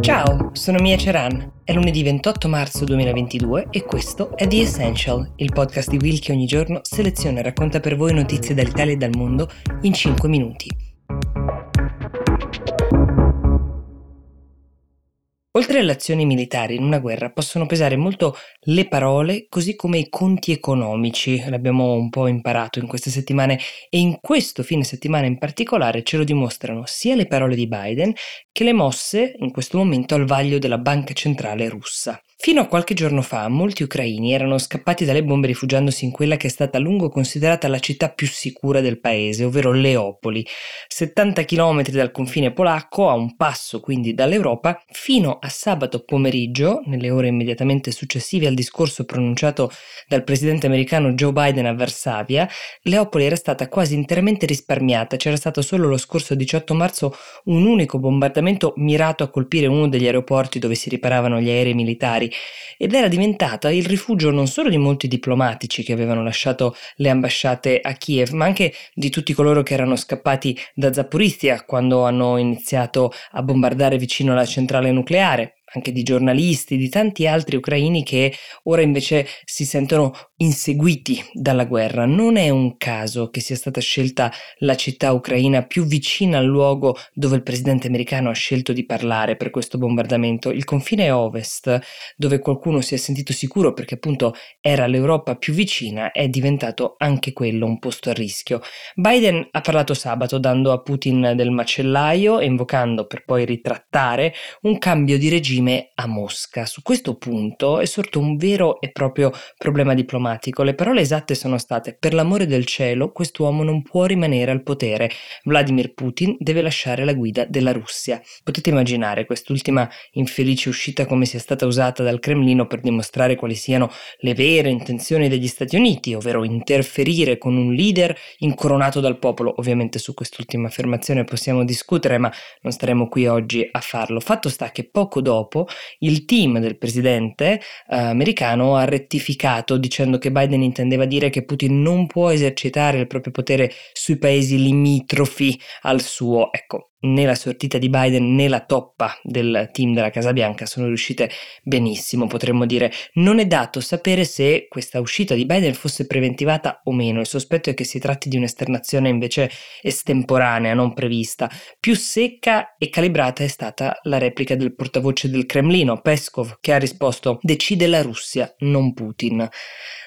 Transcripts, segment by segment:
Ciao, sono Mia Ceran. È lunedì 28 marzo 2022 e questo è The Essential, il podcast di Will che ogni giorno seleziona e racconta per voi notizie dall'Italia e dal mondo in 5 minuti. Oltre alle azioni militari in una guerra possono pesare molto le parole, così come i conti economici. L'abbiamo un po' imparato in queste settimane e in questo fine settimana in particolare ce lo dimostrano sia le parole di Biden che le mosse in questo momento al vaglio della banca centrale russa. Fino a qualche giorno fa molti ucraini erano scappati dalle bombe rifugiandosi in quella che è stata a lungo considerata la città più sicura del paese, ovvero Leopoli, 70 km dal confine polacco, a un passo quindi dall'Europa, fino a sabato pomeriggio, nelle ore immediatamente successive al discorso pronunciato dal presidente americano Joe Biden a Varsavia, Leopoli era stata quasi interamente risparmiata, c'era stato solo lo scorso 18 marzo un unico bombardamento mirato a colpire uno degli aeroporti dove si riparavano gli aerei militari ed era diventata il rifugio non solo di molti diplomatici che avevano lasciato le ambasciate a Kiev, ma anche di tutti coloro che erano scappati da Zaporizhia quando hanno iniziato a bombardare vicino alla centrale nucleare anche di giornalisti, di tanti altri ucraini che ora invece si sentono inseguiti dalla guerra. Non è un caso che sia stata scelta la città ucraina più vicina al luogo dove il presidente americano ha scelto di parlare per questo bombardamento. Il confine ovest, dove qualcuno si è sentito sicuro perché appunto era l'Europa più vicina, è diventato anche quello un posto a rischio. Biden ha parlato sabato dando a Putin del macellaio invocando per poi ritrattare un cambio di regime regime a Mosca. Su questo punto è sorto un vero e proprio problema diplomatico. Le parole esatte sono state: per l'amore del cielo, quest'uomo non può rimanere al potere. Vladimir Putin deve lasciare la guida della Russia. Potete immaginare quest'ultima infelice uscita come sia stata usata dal Cremlino per dimostrare quali siano le vere intenzioni degli Stati Uniti, ovvero interferire con un leader incoronato dal popolo. Ovviamente su quest'ultima affermazione possiamo discutere, ma non staremo qui oggi a farlo. Fatto sta che poco dopo dopo il team del presidente eh, americano ha rettificato dicendo che Biden intendeva dire che Putin non può esercitare il proprio potere sui paesi limitrofi al suo. Ecco, né la sortita di Biden né la toppa del team della Casa Bianca sono riuscite benissimo, potremmo dire. Non è dato sapere se questa uscita di Biden fosse preventivata o meno. Il sospetto è che si tratti di un'esternazione invece estemporanea, non prevista. Più secca e calibrata è stata la replica del portavoce del Cremlino, Peskov, che ha risposto: Decide la Russia, non Putin.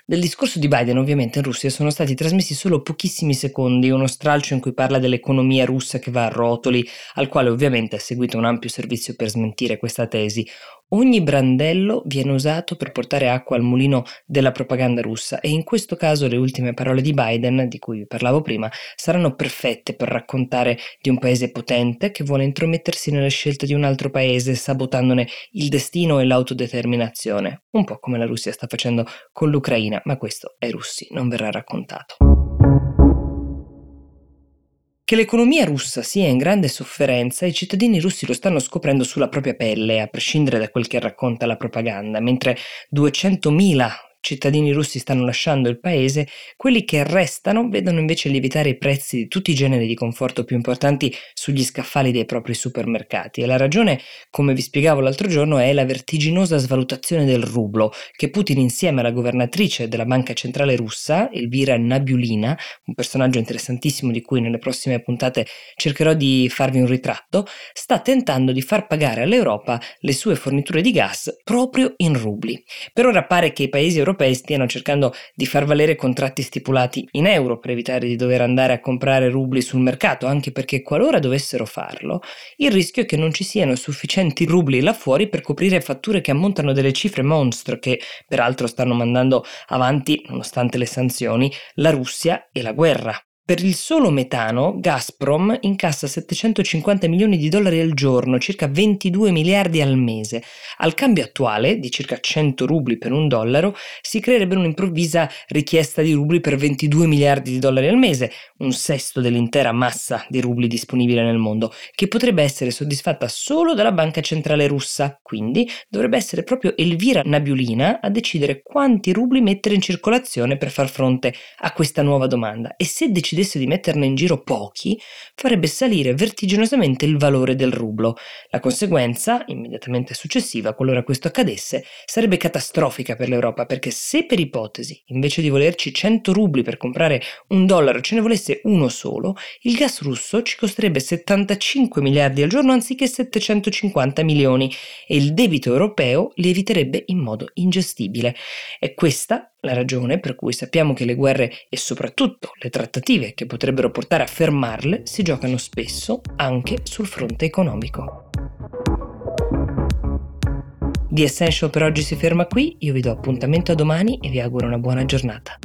Del discorso di Biden ovviamente in Russia sono stati trasmessi solo pochissimi secondi, uno stralcio in cui parla dell'economia russa che va a rotoli, al quale ovviamente ha seguito un ampio servizio per smentire questa tesi. Ogni brandello viene usato per portare acqua al mulino della propaganda russa e in questo caso le ultime parole di Biden, di cui vi parlavo prima, saranno perfette per raccontare di un paese potente che vuole intromettersi nelle scelte di un altro paese sabotandone il destino e l'autodeterminazione, un po' come la Russia sta facendo con l'Ucraina, ma questo ai russi non verrà raccontato. Che l'economia russa sia in grande sofferenza, i cittadini russi lo stanno scoprendo sulla propria pelle, a prescindere da quel che racconta la propaganda, mentre 200.000 cittadini russi stanno lasciando il paese, quelli che restano vedono invece lievitare i prezzi di tutti i generi di conforto più importanti sugli scaffali dei propri supermercati. E la ragione, come vi spiegavo l'altro giorno, è la vertiginosa svalutazione del rublo, che Putin insieme alla governatrice della banca centrale russa, Elvira Nabiulina, un personaggio interessantissimo di cui nelle prossime puntate cercherò di farvi un ritratto, sta tentando di far pagare all'Europa le sue forniture di gas proprio in rubli. Per ora pare che i paesi europei europei stiano cercando di far valere contratti stipulati in euro per evitare di dover andare a comprare rubli sul mercato, anche perché qualora dovessero farlo, il rischio è che non ci siano sufficienti rubli là fuori per coprire fatture che ammontano delle cifre monstro che peraltro stanno mandando avanti, nonostante le sanzioni, la Russia e la guerra. Per il solo metano, Gazprom incassa 750 milioni di dollari al giorno, circa 22 miliardi al mese. Al cambio attuale, di circa 100 rubli per un dollaro, si creerebbe un'improvvisa richiesta di rubli per 22 miliardi di dollari al mese, un sesto dell'intera massa di rubli disponibile nel mondo, che potrebbe essere soddisfatta solo dalla banca centrale russa. Quindi dovrebbe essere proprio Elvira Nabiulina a decidere quanti rubli mettere in circolazione per far fronte a questa nuova domanda. E se decidesse decidesse di metterne in giro pochi, farebbe salire vertiginosamente il valore del rublo. La conseguenza, immediatamente successiva, qualora questo accadesse, sarebbe catastrofica per l'Europa, perché se per ipotesi, invece di volerci 100 rubli per comprare un dollaro, ce ne volesse uno solo, il gas russo ci costerebbe 75 miliardi al giorno anziché 750 milioni e il debito europeo lieviterebbe in modo ingestibile. È questa la ragione per cui sappiamo che le guerre e soprattutto le trattative che potrebbero portare a fermarle si giocano spesso anche sul fronte economico. The Essential per oggi si ferma qui, io vi do appuntamento a domani e vi auguro una buona giornata.